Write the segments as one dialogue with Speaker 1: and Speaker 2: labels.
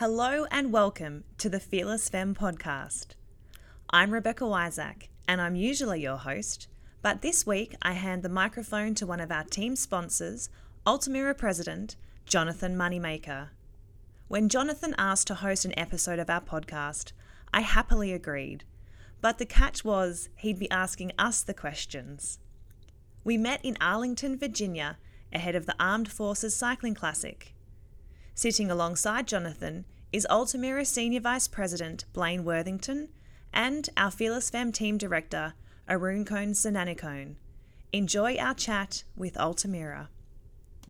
Speaker 1: Hello and welcome to the Fearless Femme podcast. I'm Rebecca Wiasak, and I'm usually your host, but this week I hand the microphone to one of our team sponsors, Altamira President Jonathan Moneymaker. When Jonathan asked to host an episode of our podcast, I happily agreed, but the catch was he'd be asking us the questions. We met in Arlington, Virginia, ahead of the Armed Forces Cycling Classic. Sitting alongside Jonathan is Altamira Senior Vice President Blaine Worthington and our Fearless Femme Team Director, Arounkone Sananikone. Enjoy our chat with Altamira.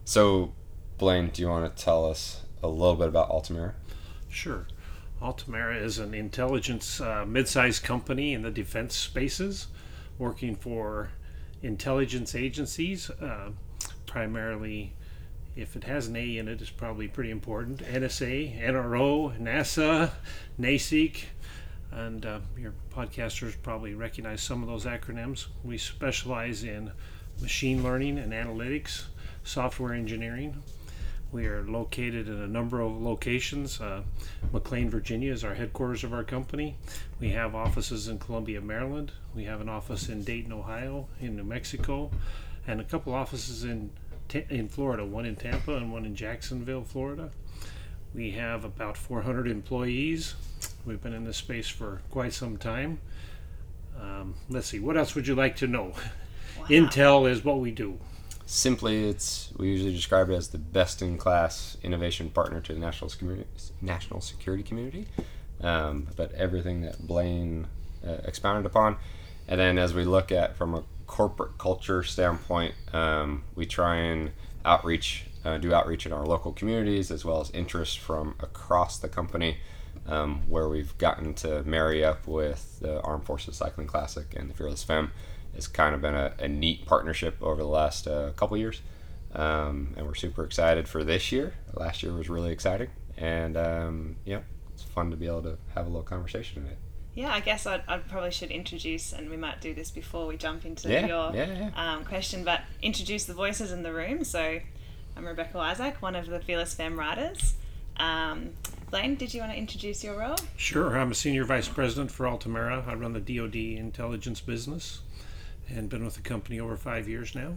Speaker 2: So, Blaine, do you want to tell us a little bit about Altamira?
Speaker 3: Sure. Altamira is an intelligence uh, mid-sized company in the defense spaces, working for intelligence agencies, uh, primarily. If it has an A in it, it's probably pretty important. NSA, NRO, NASA, NASIC, and uh, your podcasters probably recognize some of those acronyms. We specialize in machine learning and analytics, software engineering. We are located in a number of locations. Uh, McLean, Virginia is our headquarters of our company. We have offices in Columbia, Maryland. We have an office in Dayton, Ohio, in New Mexico, and a couple offices in in Florida, one in Tampa and one in Jacksonville, Florida. We have about 400 employees. We've been in this space for quite some time. Um, let's see, what else would you like to know? Wow. Intel is what we do.
Speaker 2: Simply, it's we usually describe it as the best-in-class innovation partner to the national security national security community. Um, but everything that Blaine uh, expounded upon, and then as we look at from a corporate culture standpoint, um, we try and outreach, uh, do outreach in our local communities as well as interest from across the company, um, where we've gotten to marry up with the Armed Forces Cycling Classic and the Fearless Femme. It's kind of been a, a neat partnership over the last uh, couple years, um, and we're super excited for this year. Last year was really exciting, and um, yeah, it's fun to be able to have a little conversation in it.
Speaker 1: Yeah, I guess I'd, I'd, probably should introduce, and we might do this before we jump into
Speaker 2: yeah,
Speaker 1: your
Speaker 2: yeah, yeah.
Speaker 1: Um, question, but introduce the voices in the room. So I'm Rebecca Wiasak, one of the Fearless Femme writers. Um, Blaine, did you want to introduce your role?
Speaker 3: Sure. I'm a senior vice president for Altamira. I run the DoD intelligence business and been with the company over five years now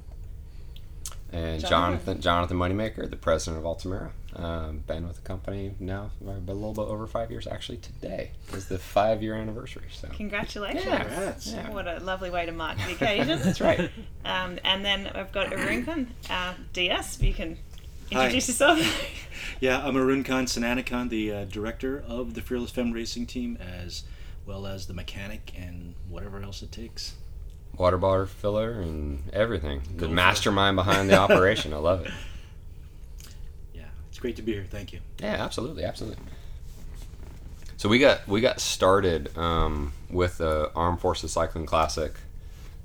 Speaker 2: and Jonathan Jonathan Moneymaker, the president of Altamira. Um, been with the company now a little bit over five years. Actually, today is the five year anniversary. So
Speaker 1: congratulations!
Speaker 2: Yeah,
Speaker 1: yeah. What a lovely way to mark the occasion.
Speaker 2: That's right.
Speaker 1: Um, and then I've got Arun uh, DS. You can introduce Hi. yourself.
Speaker 4: yeah, I'm Arounkone Sananikone, the uh, director of the Fearless Femme Racing Team, as well as the mechanic and whatever else it takes
Speaker 2: water bottle filler and everything. The mastermind behind the operation. I love it.
Speaker 4: Great to be here. Thank you.
Speaker 2: Yeah, absolutely, absolutely. So we got we got started um, with the Armed Forces Cycling Classic.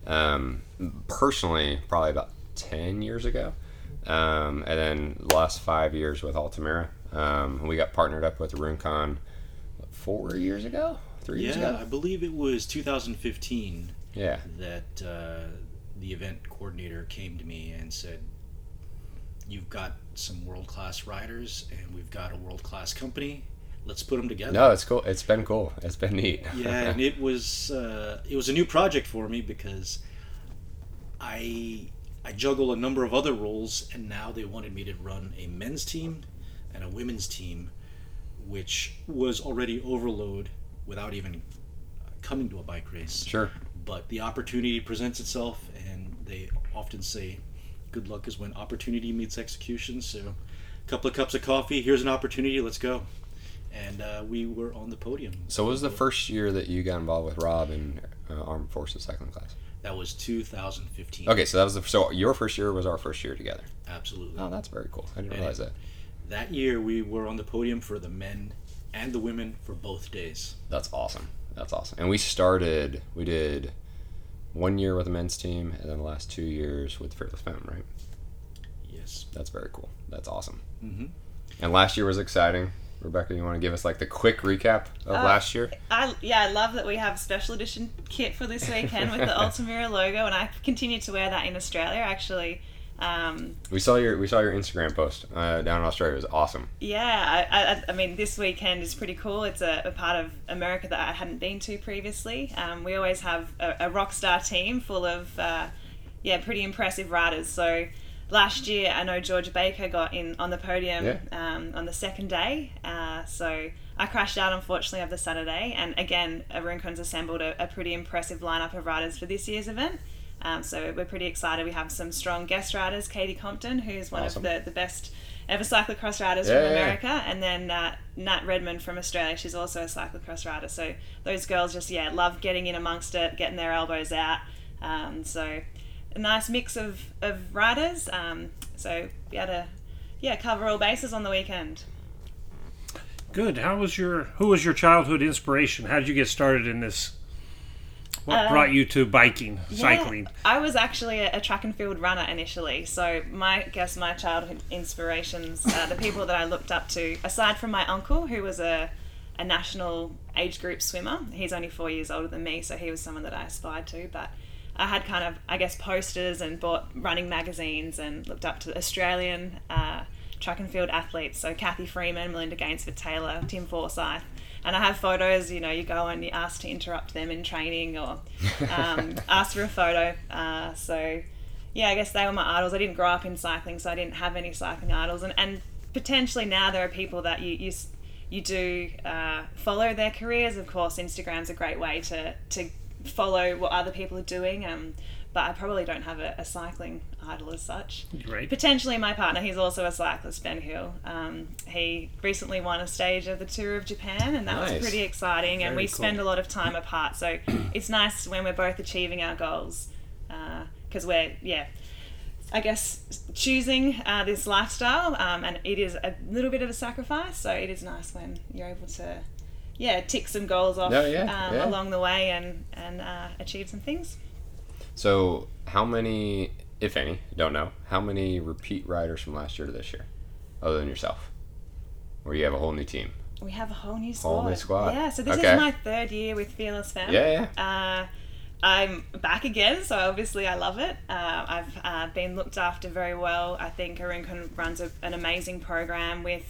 Speaker 2: Um, personally, probably about ten years ago, um, and then the last five years with Altamira. Um, we got partnered up with Runcon four years ago, three
Speaker 4: yeah,
Speaker 2: years ago.
Speaker 4: Yeah, I believe it was 2015
Speaker 2: yeah.
Speaker 4: that uh, the event coordinator came to me and said, "You've got some world class riders, and we've got a world class company. Let's put them together."
Speaker 2: No, it's cool. It's been cool. It's been neat.
Speaker 4: yeah, and it was uh, it was a new project for me because I I juggle a number of other roles, and now they wanted me to run a men's team and a women's team, which was already overload without even coming to a bike race.
Speaker 2: Sure
Speaker 4: but the opportunity presents itself, and they often say, "Good luck is when opportunity meets execution." So, a couple of cups of coffee. Here's an opportunity. Let's go. And uh, we were on the podium.
Speaker 2: So, what was the first year that you got involved with Rob in uh, Armed Forces Cycling Class?
Speaker 4: That was 2015.
Speaker 2: Okay, so that was the, so your first year was our first year together.
Speaker 4: Absolutely.
Speaker 2: Oh, that's very cool. I didn't and realize that.
Speaker 4: That year we were on the podium for the men and the women for both days.
Speaker 2: That's awesome. That's awesome. And we started, we did one year with the men's team, and then the last two years with Fearless Femme, right?
Speaker 4: Yes.
Speaker 2: That's very cool. That's awesome.
Speaker 4: Mm-hmm.
Speaker 2: And last year was exciting. Rebecca, you want to give us like the quick recap of uh, last year?
Speaker 1: I yeah, I love that we have a special edition kit for this weekend with the Altamira logo, and I continue to wear that in Australia. Actually, Um,
Speaker 2: We saw your we saw your Instagram post uh, down in Australia. It was awesome.
Speaker 1: yeah, I, I, I mean, this weekend is pretty cool. It's a, a part of America that I hadn't been to previously. Um, we always have a, a rock star team full of, uh, yeah, pretty impressive riders. So last year, I know George Baker got in on the podium
Speaker 2: Yeah.
Speaker 1: um, on the second day. Uh, so I crashed out, unfortunately, of the Saturday. And again, Arounkone's assembled a, a pretty impressive lineup of riders for this year's event. Um, so we're pretty excited. We have some strong guest riders, Katie Compton, who's one
Speaker 2: Awesome.
Speaker 1: of the, the best ever cyclocross riders
Speaker 2: Yeah,
Speaker 1: from
Speaker 2: yeah, yeah.
Speaker 1: America, and then uh, Nat Redmond from Australia. She's also a cyclocross rider. So those girls just yeah love getting in amongst it, getting their elbows out. Um, so a nice mix of, of riders. Um, so be able to yeah cover all bases on the weekend.
Speaker 3: Good. How was your who was your childhood inspiration? How did you get started in this? What
Speaker 1: Uh,
Speaker 3: brought you to biking, cycling?
Speaker 1: Yeah, I was actually a, a track and field runner initially. So my I guess my childhood inspirations, uh, the people that I looked up to, aside from my uncle who was a a national age group swimmer. He's only four years older than me, so he was someone that I aspired to. But I had kind of I guess posters and bought running magazines and looked up to Australian. Uh, track and field athletes so Cathy Freeman, Melinda Gainsford Taylor, Tim Forsyth, and I have photos. You know, you go and you ask to interrupt them in training or um, ask for a photo. Uh, so, yeah, I guess they were my idols. I didn't grow up in cycling, so I didn't have any cycling idols. And, and potentially now there are people that you you, you do uh, follow their careers. Of course, Instagram's a great way to to follow what other people are doing. Um, but I probably don't have a, a cycling idol as such.
Speaker 3: Right.
Speaker 1: Potentially my partner, he's also a cyclist, Ben Hill. Um, he recently won a stage of the Tour of Japan, and that
Speaker 2: Nice.
Speaker 1: was pretty exciting. and we
Speaker 3: cool.
Speaker 1: spend a lot of time apart, so it's nice when we're both achieving our goals because we're, yeah, I guess choosing uh, this lifestyle, um, and it is a little bit of a sacrifice. So it is nice when you're able to, yeah, tick some goals off
Speaker 2: No, yeah,
Speaker 1: um,
Speaker 2: yeah.
Speaker 1: along the way and and uh, achieve some things.
Speaker 2: So, how many, if any, don't know, how many repeat riders from last year to this year, other than yourself, or you have a whole new team?
Speaker 1: We have a whole new squad.
Speaker 2: Whole new squad.
Speaker 1: Yeah, so this
Speaker 2: Okay.
Speaker 1: is my third year with Fearless Femme.
Speaker 2: Yeah, yeah.
Speaker 1: Uh, I'm back again, so obviously I love it. Uh, I've uh, been looked after very well. I think Arounkone runs a, an amazing program with,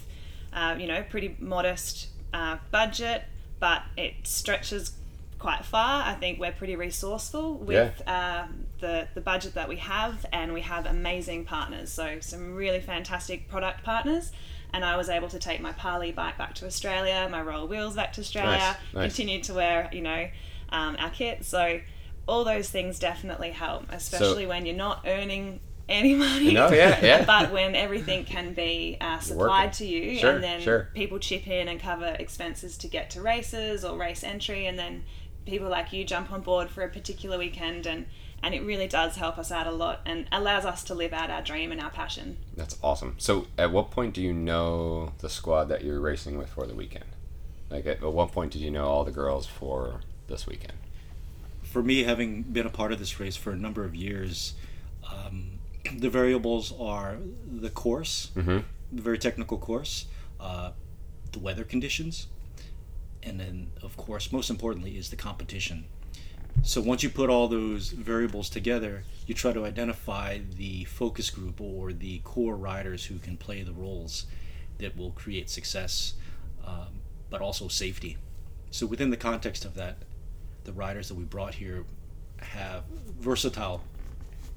Speaker 1: uh, you know, pretty modest uh, budget, but it stretches quite far. I think we're pretty resourceful with um, the the budget that we have, and we have amazing partners. So some really fantastic product partners. And I was able to take my Parlee bike back to Australia, my roll wheels back to Australia,
Speaker 2: Nice, nice.
Speaker 1: continued to wear, you know, um, our kit. So all those things definitely help, especially when you're not earning any money.
Speaker 2: No, yeah, yeah.
Speaker 1: but when everything can be uh, supplied to you,
Speaker 2: Sure,
Speaker 1: and then
Speaker 2: sure.
Speaker 1: people chip in and cover expenses to get to races or race entry, and then people like you jump on board for a particular weekend, and and it really does help us out a lot and allows us to live out our dream and our passion.
Speaker 2: That's awesome. So, at what point do you know the squad that you're racing with for the weekend? Like, at, at what point did you know all the girls for this weekend?
Speaker 4: for me, having been a part of this race for a number of years, um, the variables are the course,
Speaker 2: Mhm.
Speaker 4: the very technical course, uh, the weather conditions, and then, of course, most importantly, is the competition. So once you put all those variables together, you try to identify the focus group or the core riders who can play the roles that will create success, um, but also safety. So within the context of that, the riders that we brought here have versatile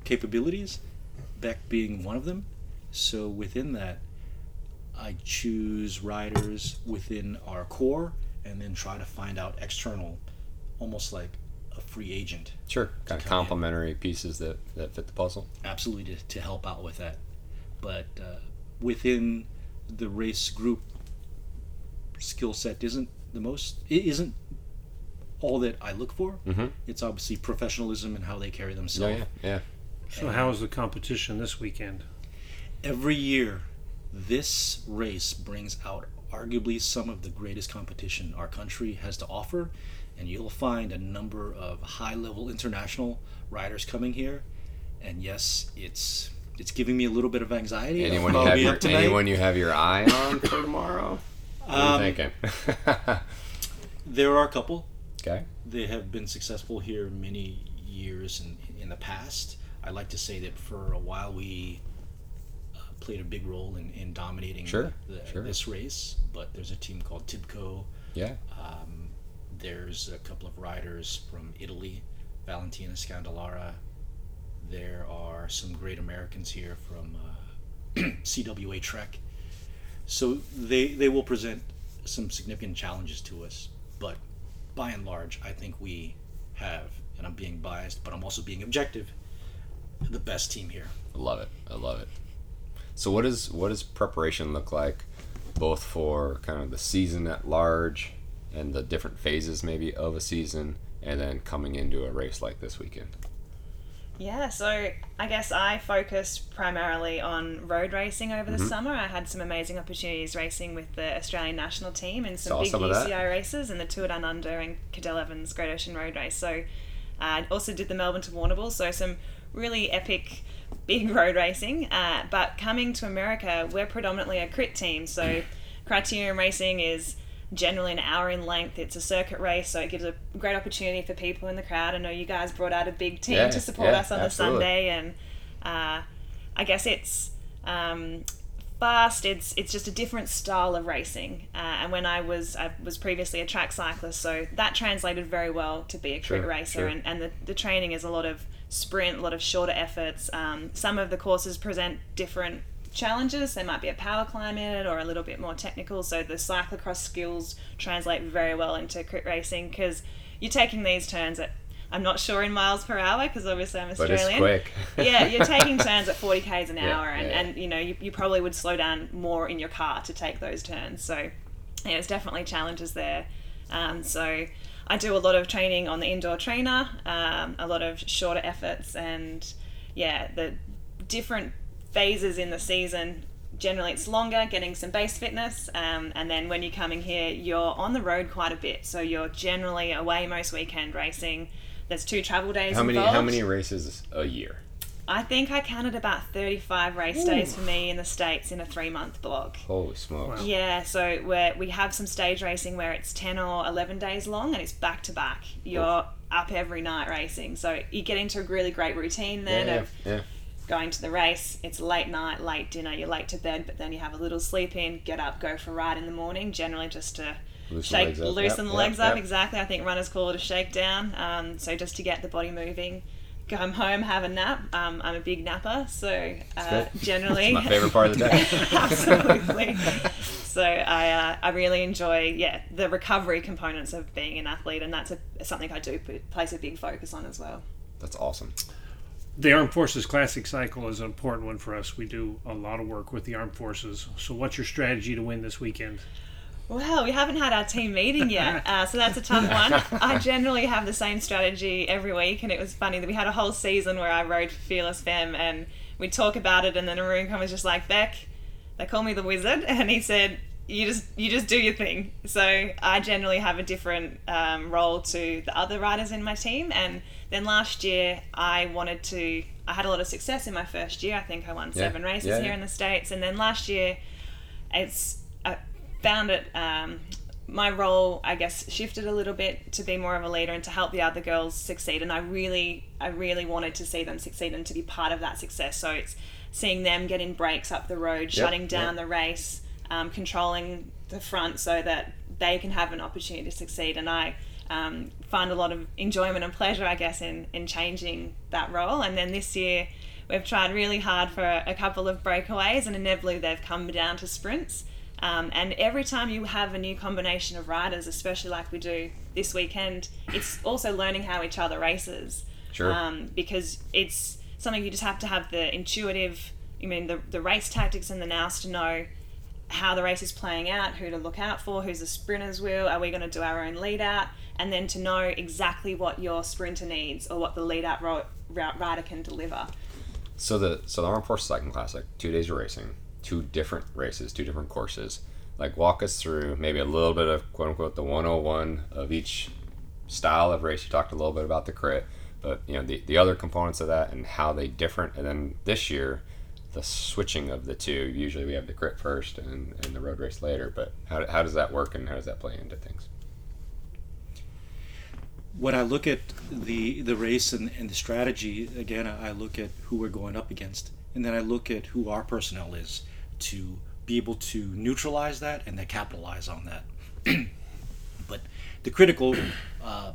Speaker 4: capabilities, Beck being one of them. So within that, I choose riders within our core and then try to find out external, almost like a free agent,
Speaker 2: Sure. Kind of
Speaker 4: come in.
Speaker 2: complementary pieces that, that fit the puzzle.
Speaker 4: absolutely to, to help out with that. But uh, within the race group, skill set isn't the most, it isn't all that I look for.
Speaker 2: Mm-hmm.
Speaker 4: It's obviously professionalism and how they carry themselves.
Speaker 2: yeah, yeah.
Speaker 3: So how was the competition this weekend?
Speaker 4: every year this race brings out arguably some of the greatest competition our country has to offer and you'll find a number of high level international riders coming here and yes it's it's giving me a little bit of anxiety
Speaker 2: Anyone you have your anyone you have your eye on for tomorrow? What are
Speaker 4: Um,
Speaker 2: you thinking?
Speaker 4: there are a couple
Speaker 2: okay.
Speaker 4: they have been successful here many years in, in the past I like to say that for a while we played a big role in, in dominating
Speaker 2: Sure,
Speaker 4: the,
Speaker 2: sure.
Speaker 4: this race. But there's a team called Tibco.
Speaker 2: Yeah.
Speaker 4: Um, there's a couple of riders from Italy, Valentina Scandolara. There are some great Americans here from uh, CWA Trek. So they they will present some significant challenges to us, but by and large, I think we have, and I'm being biased, but I'm also being objective, the best team here.
Speaker 2: I love it. I love it. So what is what does preparation look like, both for kind of the season at large, and the different phases maybe of a season, and then coming into a race like this weekend?
Speaker 1: Yeah, so I guess I focused primarily on road racing over the
Speaker 2: Mm-hmm.
Speaker 1: summer. I had some amazing opportunities racing with the Australian national team and some
Speaker 2: Saw
Speaker 1: big
Speaker 2: some.
Speaker 1: UCI races and the Tour Down Under and Cadel Evans Great Ocean Road Race. So uh, I also did the Melbourne to Warrnambool, so some really epic big road racing. Uh, but coming to America, we're predominantly a crit team, so Criterium Racing is generally an hour in length. It's a circuit race, so it gives a great opportunity for people in the crowd. I know you guys brought out a big team
Speaker 2: Yeah,
Speaker 1: to support
Speaker 2: yeah,
Speaker 1: us on
Speaker 2: absolutely.
Speaker 1: the Sunday, and uh, I guess it's um, fast. It's it's just a different style of racing. Uh, and when I was I was previously a track cyclist, so that translated very well to be a crit
Speaker 2: Sure,
Speaker 1: racer.
Speaker 2: sure.
Speaker 1: And, and the, the training is a lot of sprint, a lot of shorter efforts. Um, some of the courses present different challenges. There might be a power climb in it or a little bit more technical. So the cyclocross skills translate very well into crit racing because you're taking these turns at I'm not sure in miles per hour because obviously I'm Australian.
Speaker 2: But it's quick.
Speaker 1: yeah, you're taking turns at 40 k's an
Speaker 2: Yeah,
Speaker 1: hour, and,
Speaker 2: yeah.
Speaker 1: and you know you, you probably would slow down more in your car to take those turns. So yeah, there's definitely challenges there. Um, so I do a lot of training on the indoor trainer, um, a lot of shorter efforts, and yeah, the different phases in the season. Generally, it's longer, getting some base fitness, um, and then when you're coming here, you're on the road quite a bit. So you're generally away most weekend racing. There's two travel days.
Speaker 2: How many
Speaker 1: involved.
Speaker 2: how many races a year?
Speaker 1: I think I counted about 35 race days for me in the States in a three month block.
Speaker 2: Holy smokes!
Speaker 3: Wow.
Speaker 1: Yeah, so where we have some stage racing where it's 10 or 11 days long and it's back to back. You're up every night racing. So you get into a really great routine then
Speaker 2: Yeah,
Speaker 1: of
Speaker 2: yeah.
Speaker 1: going to the race. It's late night, late dinner, you're late to bed, but then you have a little sleep in, get up, go for a ride in the morning, generally just to
Speaker 2: Loosen the
Speaker 1: shake,
Speaker 2: legs up.
Speaker 1: loosen
Speaker 2: Yep,
Speaker 1: the legs
Speaker 2: yep,
Speaker 1: up.
Speaker 2: yep.
Speaker 1: Exactly. I think runners call it a shakedown. Um, so just to get the body moving. Come home, have a nap. Um, I'm a big napper, so uh,
Speaker 2: good.
Speaker 1: generally
Speaker 2: It's my favorite part of the day.
Speaker 1: absolutely. So I, uh, I really enjoy yeah the recovery components of being an athlete, and that's a, something I do put, place a big focus on as well.
Speaker 2: That's awesome.
Speaker 3: The Armed Forces Classic Cycle is an important one for us. We do a lot of work with the Armed Forces. So, what's your strategy to win this weekend?
Speaker 1: Well, we haven't had our team meeting yet, uh, so that's a tough one. I generally have the same strategy every week, and it was funny that we had a whole season where I rode Fearless Femme, and we'd talk about it, and then Arun was just like, Beck, they call me the wizard, and he said, you just you just do your thing. So I generally have a different um, role to the other riders in my team, and then last year I wanted to. I had a lot of success in my first year. I think I won
Speaker 2: Yeah,
Speaker 1: seven races
Speaker 2: yeah,
Speaker 1: here
Speaker 2: yeah.
Speaker 1: in the states, and then last year it's found it um, my role I guess shifted a little bit to be more of a leader and to help the other girls succeed. And I really I really wanted to see them succeed and to be part of that success. So it's seeing them getting breaks up the road shutting down the race um, controlling the front so that they can have an opportunity to succeed. And I um, find a lot of enjoyment and pleasure I guess in in changing that role. And then this year we've tried really hard for a, a couple of breakaways and inevitably they've come down to sprints um, and every time you have a new combination of riders especially like we do this weekend it's also learning how each other races
Speaker 2: Sure.
Speaker 1: um, because it's something you just have to have the intuitive I mean the, the race tactics and the nous to know how the race is playing out, who to look out for, who's the sprinter's wheel, are we going to do our own lead out, and then to know exactly what your sprinter needs or what the lead out ro- route rider can deliver.
Speaker 2: So the so the Armed Forces Cycling Classic, two days of racing, two different races, two different courses. Like walk us through maybe a little bit of quote unquote the 101 of each style of race. You talked a little bit about the crit, but you know the, the other components of that and how they different. And then this year, the switching of the two. Usually we have the crit first and, and the road race later. But how, how does that work and how does that play into things?
Speaker 4: when I look at the the race and, and the strategy, again, I I look at who we're going up against, and then I look at who our personnel is to be able to neutralize that and then capitalize on that. but the critical uh,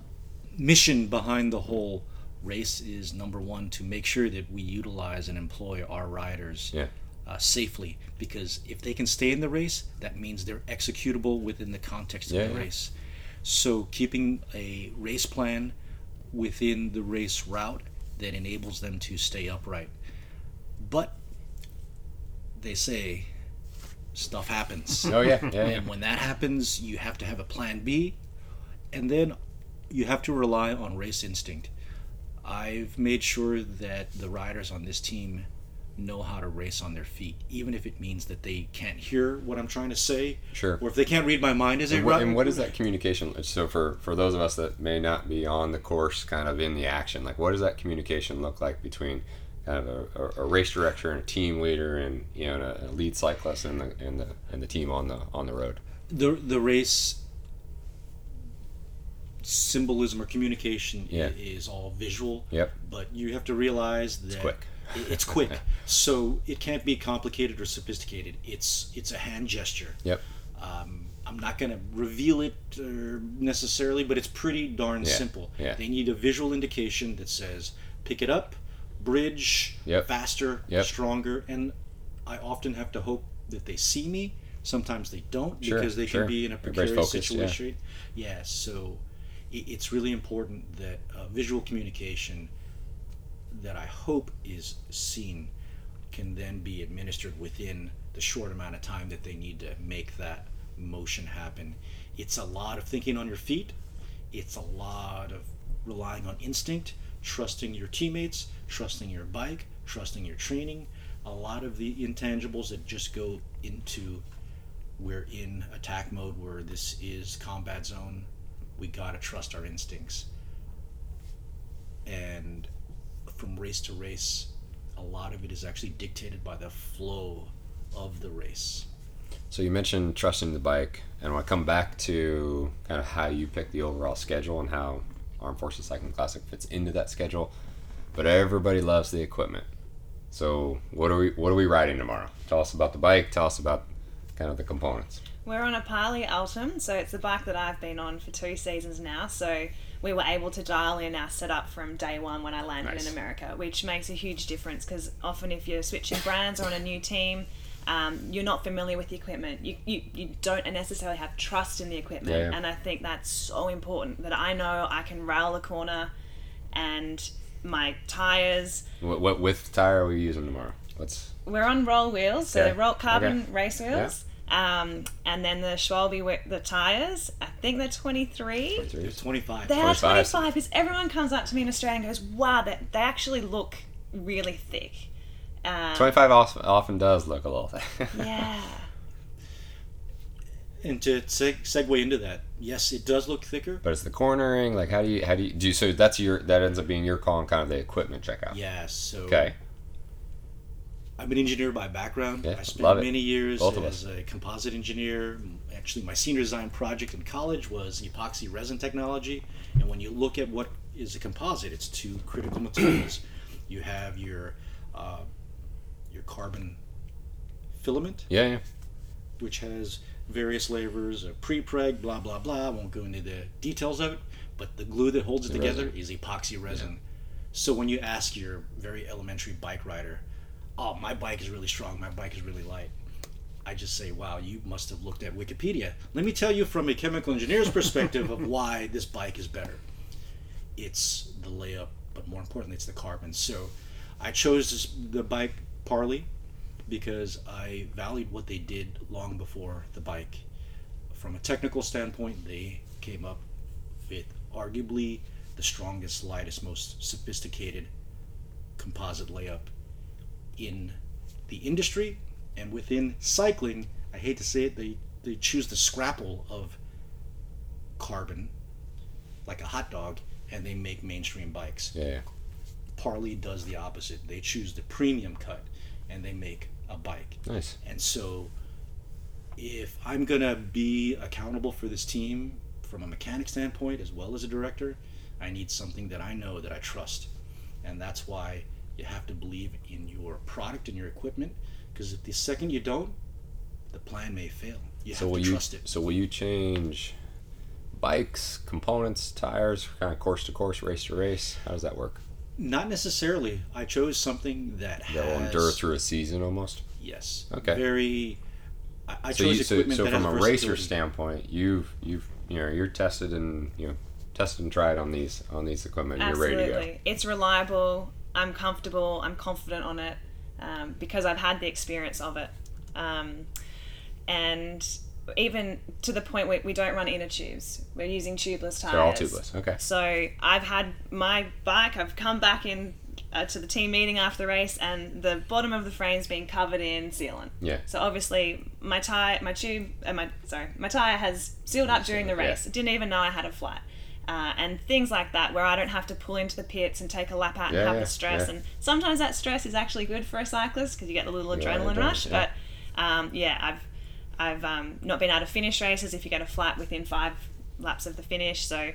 Speaker 4: mission behind the whole race is number one to make sure that we utilize and employ our riders
Speaker 2: Yeah.
Speaker 4: uh, safely because if they can stay in the race, that means they're executable within the context of
Speaker 2: Yeah,
Speaker 4: the
Speaker 2: yeah.
Speaker 4: race. So keeping a race plan within the race route that enables them to stay upright. But they say stuff happens.
Speaker 2: Oh yeah, yeah, yeah.
Speaker 4: And when that happens, you have to have a plan B, and then you have to rely on race instinct. I've made sure that the riders on this team know how to race on their feet, even if it means that they can't hear what I'm trying to say,
Speaker 2: Sure.
Speaker 4: or if they can't read my mind as they run.
Speaker 2: and what is that communication? So for for those of us that may not be on the course, kind of in the action, like what does that communication look like between kind of a, a, a race director and a team leader, and you know, and a, a lead cyclist and the and the and the team on the on the road?
Speaker 4: the the race symbolism or communication
Speaker 2: Yeah.
Speaker 4: is all visual.
Speaker 2: Yep.
Speaker 4: But you have to realize that
Speaker 2: it's
Speaker 4: quick. It's quick, so it can't be complicated or sophisticated. It's it's a hand gesture.
Speaker 2: Yep.
Speaker 4: Um, I'm not going to reveal it uh, necessarily, but it's pretty darn
Speaker 2: Yeah,
Speaker 4: simple.
Speaker 2: yeah.
Speaker 4: They need a visual indication that says pick it up, bridge,
Speaker 2: Yep.
Speaker 4: faster,
Speaker 2: Yep.
Speaker 4: stronger, and I often have to hope that they see me. Sometimes they don't
Speaker 2: Sure,
Speaker 4: because they
Speaker 2: sure.
Speaker 4: can be in a precarious
Speaker 2: focused,
Speaker 4: situation. Yeah, so i it's really important that uh, visual communication that I hope is seen can then be administered within the short amount of time that they need to make that motion happen. It's a lot of thinking on your feet. It's a lot of relying on instinct, trusting your teammates, trusting your bike, trusting your training. A lot of the intangibles that just go into we're in attack mode where this is combat zone. We gotta trust our instincts. And from race to race, a lot of it is actually dictated by the flow of the race.
Speaker 2: So you mentioned trusting the bike, and I want to come back to kind of how you pick the overall schedule and how Armed Forces Cycling Classic fits into that schedule. But everybody loves the equipment. So what are we what are we riding tomorrow? Tell us about the bike. Tell us about kind of the components.
Speaker 1: We're on a Parlee Altum, so it's the bike that I've been on for two seasons now. So we were able to dial in our setup from day one when I landed
Speaker 2: Nice.
Speaker 1: in America, which makes a huge difference because often if you're switching brands or on a new team, um, you're not familiar with the equipment. You, you, you don't necessarily have trust in the equipment.
Speaker 2: Yeah, yeah.
Speaker 1: And I think that's so important that I know I can rail the corner and my tires.
Speaker 2: What, what width tire are we using tomorrow? Let's
Speaker 1: We're on roll wheels, so
Speaker 2: Okay.
Speaker 1: they're roll carbon
Speaker 2: Okay.
Speaker 1: race wheels. Um, and then the Schwalbe wi- the tires, I think they're 23.
Speaker 4: They're 25.
Speaker 1: They are
Speaker 2: 25.
Speaker 1: 25 because everyone comes up to me in Australia and goes, wow, they, they actually look really thick. Um,
Speaker 2: 25 often, often does look a little thick.
Speaker 1: yeah.
Speaker 4: And to seg- segue into that, yes, it does look thicker.
Speaker 2: but it's the cornering. Like how do you how do you do? You, so that's your that ends up being your call on kind of the equipment checkout.
Speaker 4: Yeah, so
Speaker 2: Okay.
Speaker 4: I'm an engineer by background.
Speaker 2: Yeah,
Speaker 4: I spent
Speaker 2: love it.
Speaker 4: many years
Speaker 2: Both
Speaker 4: as a composite engineer. Actually, my senior design project in college was epoxy resin technology. And when you look at what is a composite, it's two critical materials. You have your uh, your carbon filament,
Speaker 2: Yeah. Yeah.
Speaker 4: which has various layers of pre-preg, blah blah blah. I won't go into the details of it, but the glue that holds it
Speaker 2: The
Speaker 4: together
Speaker 2: resin.
Speaker 4: is epoxy resin. So when you ask your very elementary bike rider, "Oh, my bike is really strong. My bike is really light," I just say, "Wow, you must have looked at Wikipedia." Let me tell you from a chemical engineer's perspective of why this bike is better. It's the layup, but more importantly, it's the carbon. So I chose this, the bike Parlee because I valued what they did long before the bike. From a technical standpoint, they came up with arguably the strongest, lightest, most sophisticated composite layup in the industry and within cycling. I hate to say it, they, they choose the scrapple of carbon like a hot dog and they make mainstream bikes.
Speaker 2: Yeah.
Speaker 4: Parlee does the opposite. They choose the premium cut and they make a bike.
Speaker 2: Nice.
Speaker 4: And so, if I'm going to be accountable for this team from a mechanic standpoint as well as a director, I need something that I know that I trust. And that's why you have to believe in your product and your equipment because if the second you don't, the plan may fail. You
Speaker 2: So
Speaker 4: have
Speaker 2: will
Speaker 4: to
Speaker 2: you
Speaker 4: trust it.
Speaker 2: so will you change bikes, components, tires, kind of course to course, race to race? How does that work?
Speaker 4: Not necessarily. I chose something that
Speaker 2: That will
Speaker 4: has
Speaker 2: endure through a season almost.
Speaker 4: yes.
Speaker 2: Okay.
Speaker 4: Very. I, I
Speaker 2: So
Speaker 4: chose
Speaker 2: you so,
Speaker 4: equipment
Speaker 2: so
Speaker 4: that
Speaker 2: from
Speaker 4: has
Speaker 2: a racer standpoint, you've you've you know you're tested and you know tested and tried on these on these equipment. You're ready to go.
Speaker 1: Absolutely. It's reliable. I'm comfortable. I'm confident on it um, because I've had the experience of it. Um, and even to the point where we don't run inner tubes, we're using tubeless tires.
Speaker 2: They're all tubeless. Okay.
Speaker 1: So I've had my bike. I've come back in uh, to the team meeting after the race, and the bottom of the frame's been covered in sealant.
Speaker 2: Yeah.
Speaker 1: So obviously my tire, my tube, uh, my sorry, my tire has sealed up during the
Speaker 2: yeah.
Speaker 1: race. Didn't even know I had a flat. Uh, and things like that, where I don't have to pull into the pits and take a lap out and
Speaker 2: Yeah,
Speaker 1: have
Speaker 2: yeah,
Speaker 1: the stress.
Speaker 2: yeah.
Speaker 1: And sometimes that stress is actually good for a cyclist because you get a little adrenaline rush.
Speaker 2: yeah.
Speaker 1: But um, yeah, I've I've um, not been able to finish races if you get a flat within five laps of the finish. So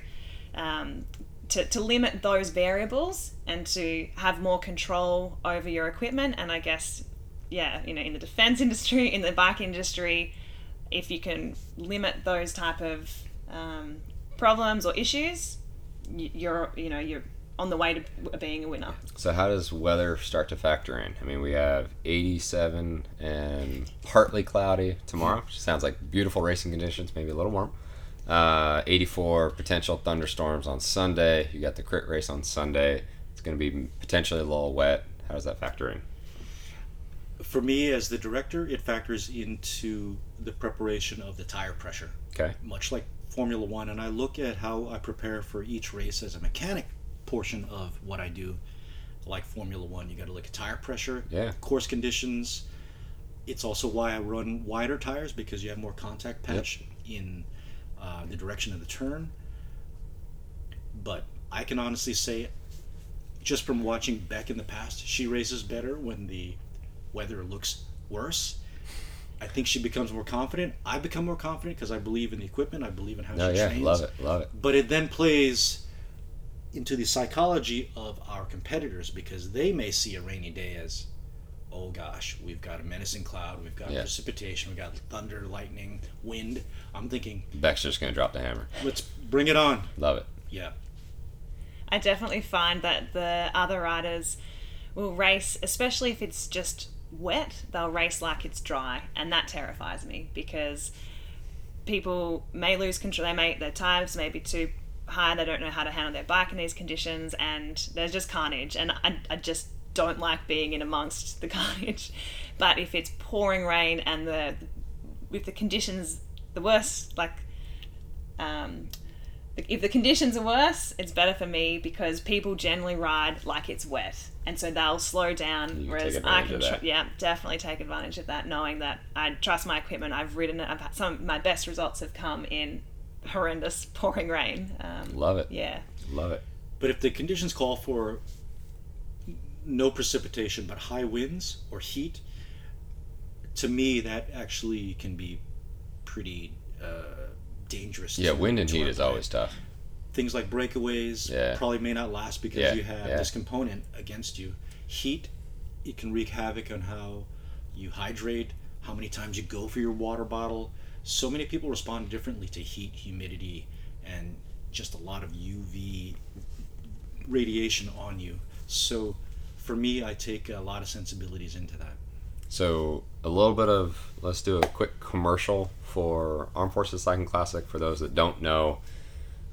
Speaker 1: um, to, to limit those variables and to have more control over your equipment, and I guess yeah, you know, in the defense industry, in the bike industry, if you can limit those type of um, problems or issues, you're you know you're on the way to being a winner.
Speaker 2: So how does weather start to factor in? I mean, we have 87 and partly cloudy tomorrow, which sounds like beautiful racing conditions, maybe a little warm. Uh, 84 potential thunderstorms on Sunday. You got the crit race on Sunday. It's going to be potentially a little wet. How does that factor in?
Speaker 4: For me, as the director, it factors into the preparation of the tire pressure.
Speaker 2: Okay.
Speaker 4: much like Formula One, and I look at how I prepare for each race as a mechanic portion of what I do. Like Formula One, you got to look at tire pressure,
Speaker 2: Yeah.
Speaker 4: course conditions. It's also why I run wider tires because you have more contact patch in uh, the direction of the turn. But I can honestly say, just from watching Beck in the past, she races better when the weather looks worse. I think she becomes more confident. I become more confident because I believe in the equipment. I believe in how
Speaker 2: Oh
Speaker 4: she
Speaker 2: yeah,
Speaker 4: trains.
Speaker 2: love it, love it.
Speaker 4: But it then plays into the psychology of our competitors because they may see a rainy day as, oh gosh, we've got a menacing cloud, we've got
Speaker 2: Yeah.
Speaker 4: precipitation, we've got thunder, lightning, wind. I'm thinking,
Speaker 2: Beck's just going to drop the hammer.
Speaker 4: let's bring it on.
Speaker 2: Love it.
Speaker 4: Yeah.
Speaker 1: I definitely find that the other riders will race, especially if it's just wet, they'll race like it's dry, and that terrifies me because people may lose control. They may their tires may be too high. They don't know how to handle their bike in these conditions, and there's just carnage. And I, I just don't like being in amongst the carnage. But if it's pouring rain and the with the conditions the worst, like um, if the conditions are worse, it's better for me because people generally ride like it's wet, and so they'll slow down. whereas I can,
Speaker 2: of
Speaker 1: tr-
Speaker 2: that.
Speaker 1: yeah, definitely take advantage of that, knowing that I trust my equipment. I've ridden it. I've had some of my best results have come in horrendous pouring rain. Um,
Speaker 2: Love it.
Speaker 1: yeah,
Speaker 2: Love it.
Speaker 4: But if the conditions call for no precipitation but high winds or heat, to me that actually can be pretty uh, dangerous.
Speaker 2: Yeah,
Speaker 4: to-
Speaker 2: wind and
Speaker 4: to
Speaker 2: heat is
Speaker 4: bike.
Speaker 2: always tough.
Speaker 4: things like breakaways
Speaker 2: Yeah.
Speaker 4: probably may not last because
Speaker 2: Yeah,
Speaker 4: you have
Speaker 2: yeah.
Speaker 4: this component against you. Heat, it can wreak havoc on how you hydrate, how many times you go for your water bottle. So many people respond differently to heat, humidity, and just a lot of UV radiation on you. So for me, I take a lot of sensibilities into that.
Speaker 2: So a little bit of let's do a quick commercial for Armed Forces Cycling Classic for those that don't know.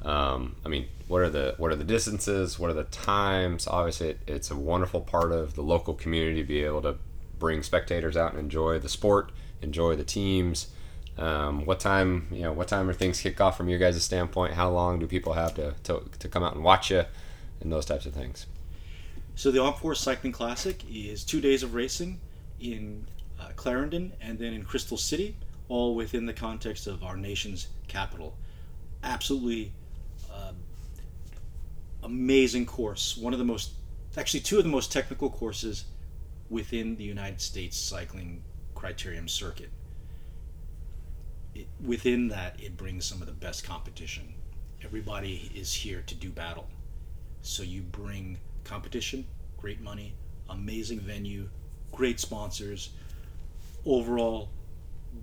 Speaker 2: Um, I mean, what are the what are the distances? What are the times? Obviously, it, it's a wonderful part of the local community to be able to bring spectators out and enjoy the sport, enjoy the teams. Um, what time you know? What time are things kick off from your guys' standpoint? How long do people have to, to, to come out and watch you, and those types of things?
Speaker 4: So the Armed Force Cycling Classic is two days of racing in uh, Clarendon and then in Crystal City, all within the context of our nation's capital. Absolutely uh, amazing course. One of the most, actually, two of the most technical courses within the United States cycling criterium circuit. It, within that, it brings some of the best competition. Everybody is here to do battle. So you bring competition, great money, amazing venue, great sponsors, overall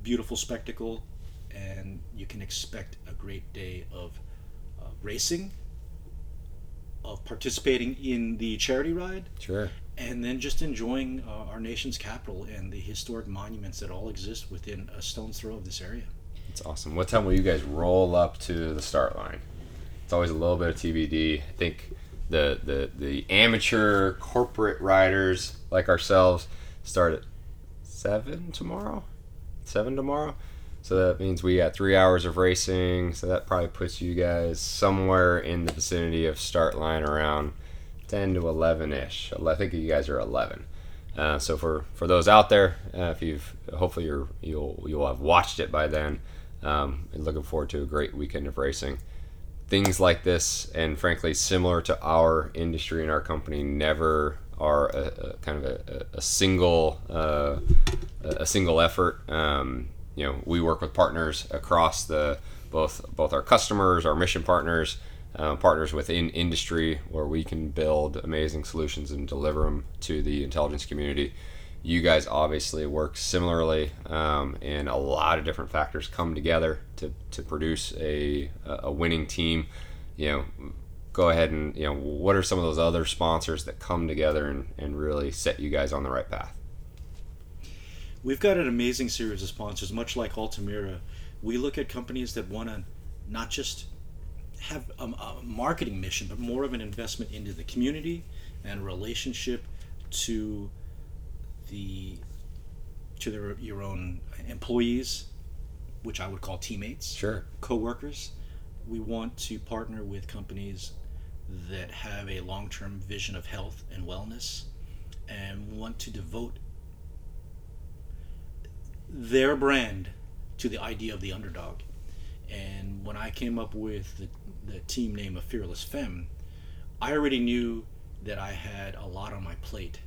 Speaker 4: beautiful spectacle, and you can expect a great day of uh, racing, of participating in the charity ride,
Speaker 2: Sure.
Speaker 4: and then just enjoying uh, our nation's capital and the historic monuments that all exist within a stone's throw of this area.
Speaker 2: It's awesome. What time will you guys roll up to the start line? It's always a little bit of TBD. I think the the the amateur corporate riders like ourselves start at seven tomorrow. Seven tomorrow. So that means we got three hours of racing. So that probably puts you guys somewhere in the vicinity of start line around ten to eleven ish. I think you guys are eleven. Uh, so for, for those out there, uh, if you've hopefully you're, you'll you'll have watched it by then. Um, and looking forward to a great weekend of racing. Things like this, and frankly, similar to our industry and our company, never are a, a kind of a, a single uh, a single effort. Um, you know, we work with partners across the both both our customers, our mission partners, uh, partners within industry, where we can build amazing solutions and deliver them to the intelligence community. You guys obviously work similarly, um, and a lot of different factors come together to, to produce a, a winning team. You know, go ahead and you know what are some of those other sponsors that come together and, and really set you guys on the right path.
Speaker 4: We've got an amazing series of sponsors, much like Altamira. We look at companies that want to not just have a, a, marketing mission, but more of an investment into the community and relationship to the to their your own employees, which I would call teammates,
Speaker 2: Sure.
Speaker 4: co-workers. We want to partner with companies that have a long-term vision of health and wellness, and want to devote their brand to the idea of the underdog. And when I came up with the, the team name of Fearless Femme, I already knew that I had a lot on my plate.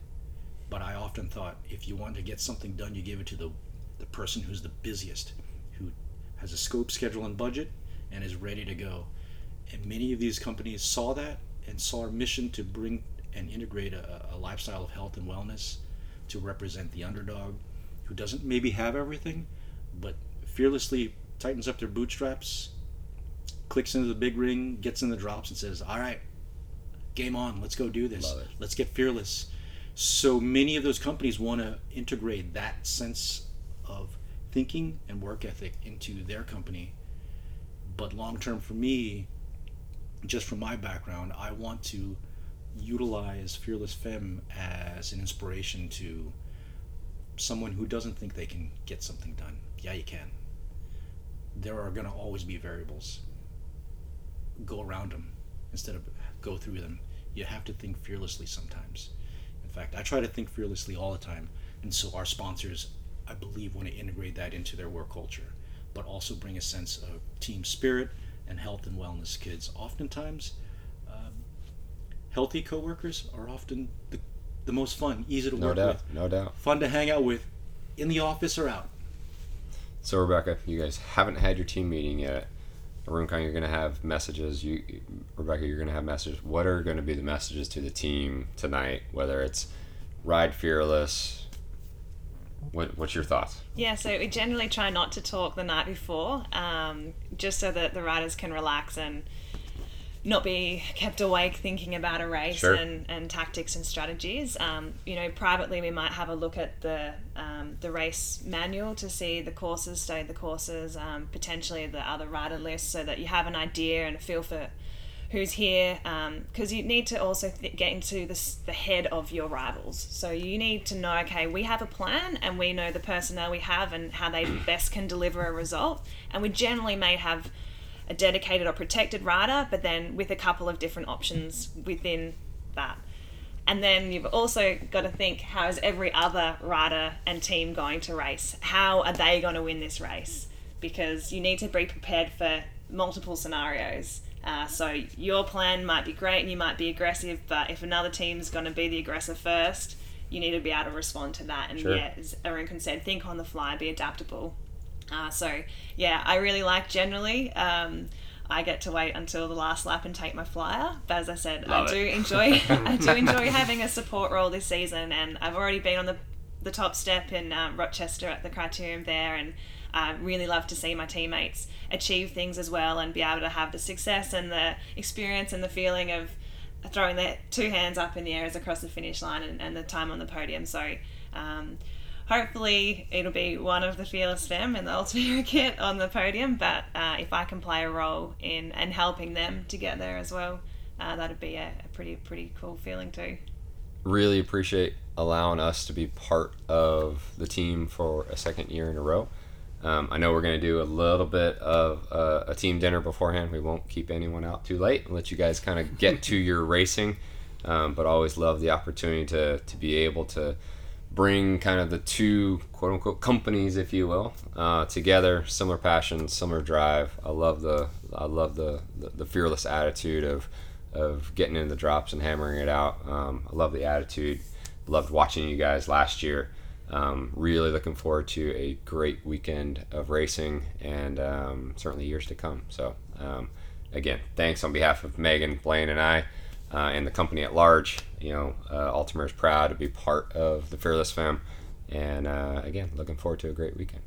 Speaker 4: But I often thought if you want to get something done, you give it to the, the person who's the busiest, who has a scope, schedule, and budget, and is ready to go. And many of these companies saw that and saw our mission to bring and integrate a, a lifestyle of health and wellness to represent the underdog who doesn't maybe have everything, but fearlessly tightens up their bootstraps, clicks into the big ring, gets in the drops, and says, All right, game on, let's go do this. Let's get fearless. So many of those companies want to integrate that sense of thinking and work ethic into their company. But long term for me, just from my background, I want to utilize Fearless Femme as an inspiration to someone who doesn't think they can get something done. Yeah, you can. There are going to always be variables. Go around them instead of go through them. You have to think fearlessly sometimes. In fact, I try to think fearlessly all the time. And so our sponsors, I believe, want to integrate that into their work culture, but also bring a sense of team spirit and health and wellness. Kids, oftentimes, um, healthy coworkers are often the, the most fun, easy to
Speaker 2: No
Speaker 4: work
Speaker 2: doubt.
Speaker 4: with,
Speaker 2: No doubt.
Speaker 4: fun to hang out with, in the office or out.
Speaker 2: So Rebecca, you guys haven't had your team meeting yet. Arunkai, you're going to have messages. You, Rebecca, you're going to have messages. What are going to be the messages to the team tonight? Whether it's ride fearless. What, what's your thoughts?
Speaker 1: Yeah, so we generally try not to talk the night before, um, just so that the riders can relax and not be kept awake thinking about a race
Speaker 2: Sure.
Speaker 1: and, and tactics and strategies. Um, you know, privately we might have a look at the um, the race manual to see the courses, study the courses, um, potentially the other rider lists, so that you have an idea and a feel for who's here. Because you need to also th- get into the, the head of your rivals. So you need to know, okay, we have a plan and we know the personnel we have and how they best can deliver a result. And we generally may have a dedicated or protected rider, but then with a couple of different options within that. And then you've also got to think how is every other rider and team going to race? How are they going to win this race? Because you need to be prepared for multiple scenarios. Uh, so your plan might be great and you might be aggressive, but if another team's going to be the aggressor first, you need to be able to respond to that. And
Speaker 2: Sure.
Speaker 1: yeah, as Arounkone said, think on the fly, be adaptable. Uh, so yeah, I really like generally. Um, I get to wait until the last lap and take my flyer. But as I said,
Speaker 2: Love
Speaker 1: I do
Speaker 2: it.
Speaker 1: enjoy I do enjoy having a support role this season, and I've already been on the the top step in um, Rochester at the Criterium there, and uh, really love to see my teammates achieve things as well, and be able to have the success and the experience and the feeling of throwing their two hands up in the air as across the finish line and, and the time on the podium. So. Um, hopefully it'll be one of the fearless femme in the ultimate kit on the podium but uh, if i can play a role in and helping them to get there as well uh, that'd be a, a pretty pretty cool feeling too
Speaker 2: really appreciate allowing us to be part of the team for a second year in a row. Um, I know we're going to do a little bit of uh, a team dinner beforehand. We won't keep anyone out too late and let you guys kind of get to your racing. Um, but always love the opportunity to, to be able to bring kind of the two quote unquote companies, if you will, uh, together. Similar passion, similar drive. I love the I love the, the, the fearless attitude of of getting in the drops and hammering it out. Um, I love the attitude. Loved watching you guys last year. Um, really looking forward to a great weekend of racing and um, certainly years to come. So, um, again, thanks on behalf of Megan, Blaine, and I, uh, and the company at large. You know, uh, Altamira is proud to be part of the Fearless Femme, and uh, again, looking forward to a great weekend.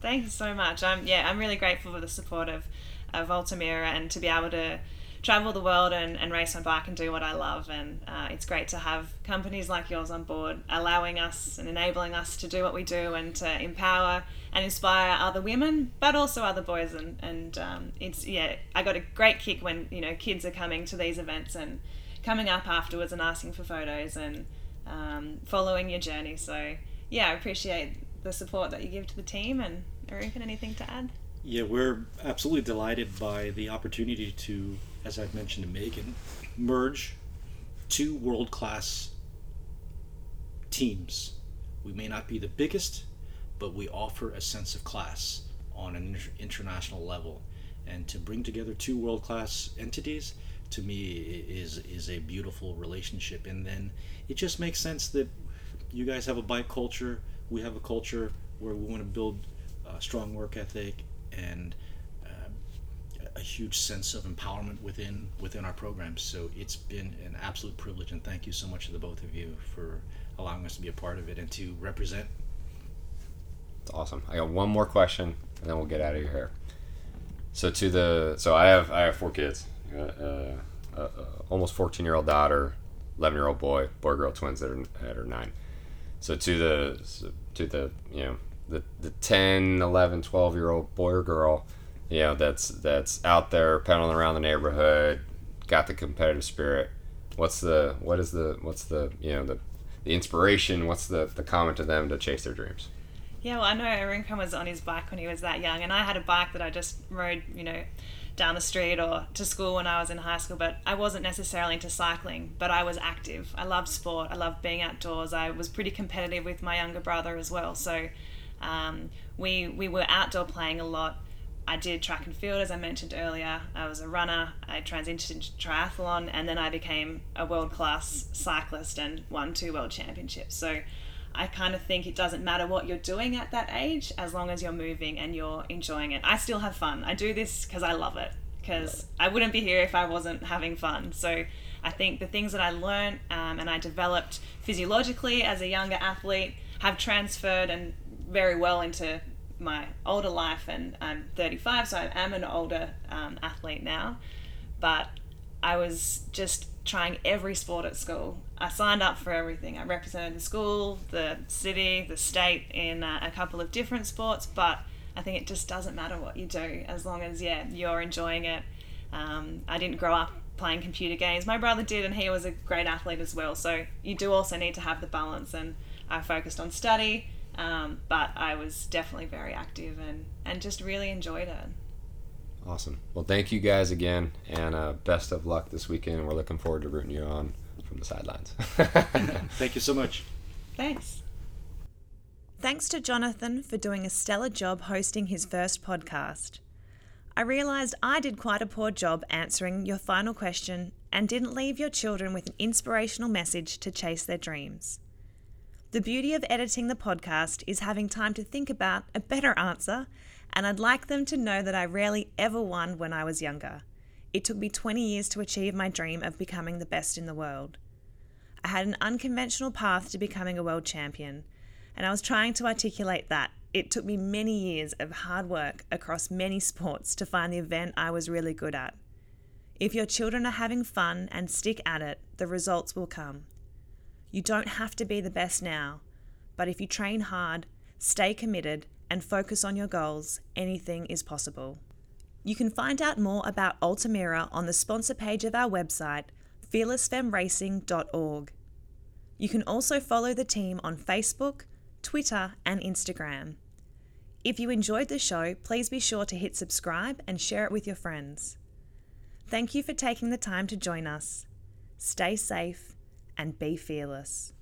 Speaker 1: Thank you so much. I'm yeah, I'm really grateful for the support of, of Altamira and to be able to travel the world and, and race my bike and do what I love. And uh, it's great to have companies like yours on board, allowing us and enabling us to do what we do and to empower and inspire other women, but also other boys. And, and um, it's yeah, I got a great kick when you know kids are coming to these events and coming up afterwards and asking for photos and um, following your journey. So yeah, I appreciate the support that you give to the team. And Eric, anything to add?
Speaker 4: Yeah, we're absolutely delighted by the opportunity to, as I've mentioned to Megan, merge two world class teams. We may not be the biggest, but we offer a sense of class on an inter- international level. And to bring together two world class entities, to me, is, is a beautiful relationship. And then it just makes sense that you guys have a bike culture, we have a culture where we want to build a strong work ethic and uh, a huge sense of empowerment within within our programs. So it's been an absolute privilege, and thank you so much to the both of you for allowing us to be a part of it and to represent.
Speaker 2: It's awesome. I got one more question, and then we'll get out of your hair. So to the so I have I have four kids, uh, uh, uh, almost fourteen year old daughter, eleven year old boy, boy girl twins that are nine. So to the to the you know the the 10, 11, 12 year old boy or girl, you know that's that's out there pedaling around the neighborhood, got the competitive spirit. What's the what is the what's the you know the the inspiration? What's the the comment to them to chase their dreams?
Speaker 1: Yeah, well, I know Arounkone was on his bike when he was that young, and I had a bike that I just rode, you know, down the street or to school when I was in high school, but I wasn't necessarily into cycling, but I was active. I loved sport, I loved being outdoors. I was pretty competitive with my younger brother as well, so um, we, we were outdoor playing a lot. I did track and field, as I mentioned earlier. I was a runner. I transitioned into triathlon, and then I became a world class cyclist and won two world championships. So I kind of think it doesn't matter what you're doing at that age as long as you're moving and you're enjoying it. I still have fun. I do this because I love it, because I wouldn't be here if I wasn't having fun. So I think the things that I learned um, and I developed physiologically as a younger athlete have transferred and very well into my older life. And I'm 35, so I am an older um, athlete now. But I was just trying every sport at school. I signed up for everything. I represented the school, the city, the state in uh, a couple of different sports, but I think it just doesn't matter what you do as long as yeah you're enjoying it. Um, I didn't grow up playing computer games. My brother did, and he was a great athlete as well. So you do also need to have the balance. And I focused on study, um, but I was definitely very active and and just really enjoyed it.
Speaker 2: Awesome. Well, thank you guys again, and uh, best of luck this weekend. We're looking forward to rooting you on from the sidelines.
Speaker 4: Thank you so much.
Speaker 1: Thanks.
Speaker 5: Thanks to Jonathan for doing a stellar job hosting his first podcast. I realised I did quite a poor job answering your final question and didn't leave your children with an inspirational message to chase their dreams. The beauty of editing the podcast is having time to think about a better answer, and I'd like them to know that I rarely ever won when I was younger.
Speaker 1: It took me 20 years to achieve my dream of becoming the best in the world. I had an unconventional path to becoming a world champion, and I was trying to articulate that. It took me many years of hard work across many sports to find the event I was really good at. If your children are having fun and stick at it, the results will come. You don't have to be the best now, but if you train hard, stay committed, and focus on your goals, anything is possible. You can find out more about Altamira on the sponsor page of our website, fearlessfemmeracing.org. You can also follow the team on Facebook, Twitter, and Instagram. If you enjoyed the show, please be sure to hit subscribe and share it with your friends. Thank you for taking the time to join us. Stay safe and be fearless.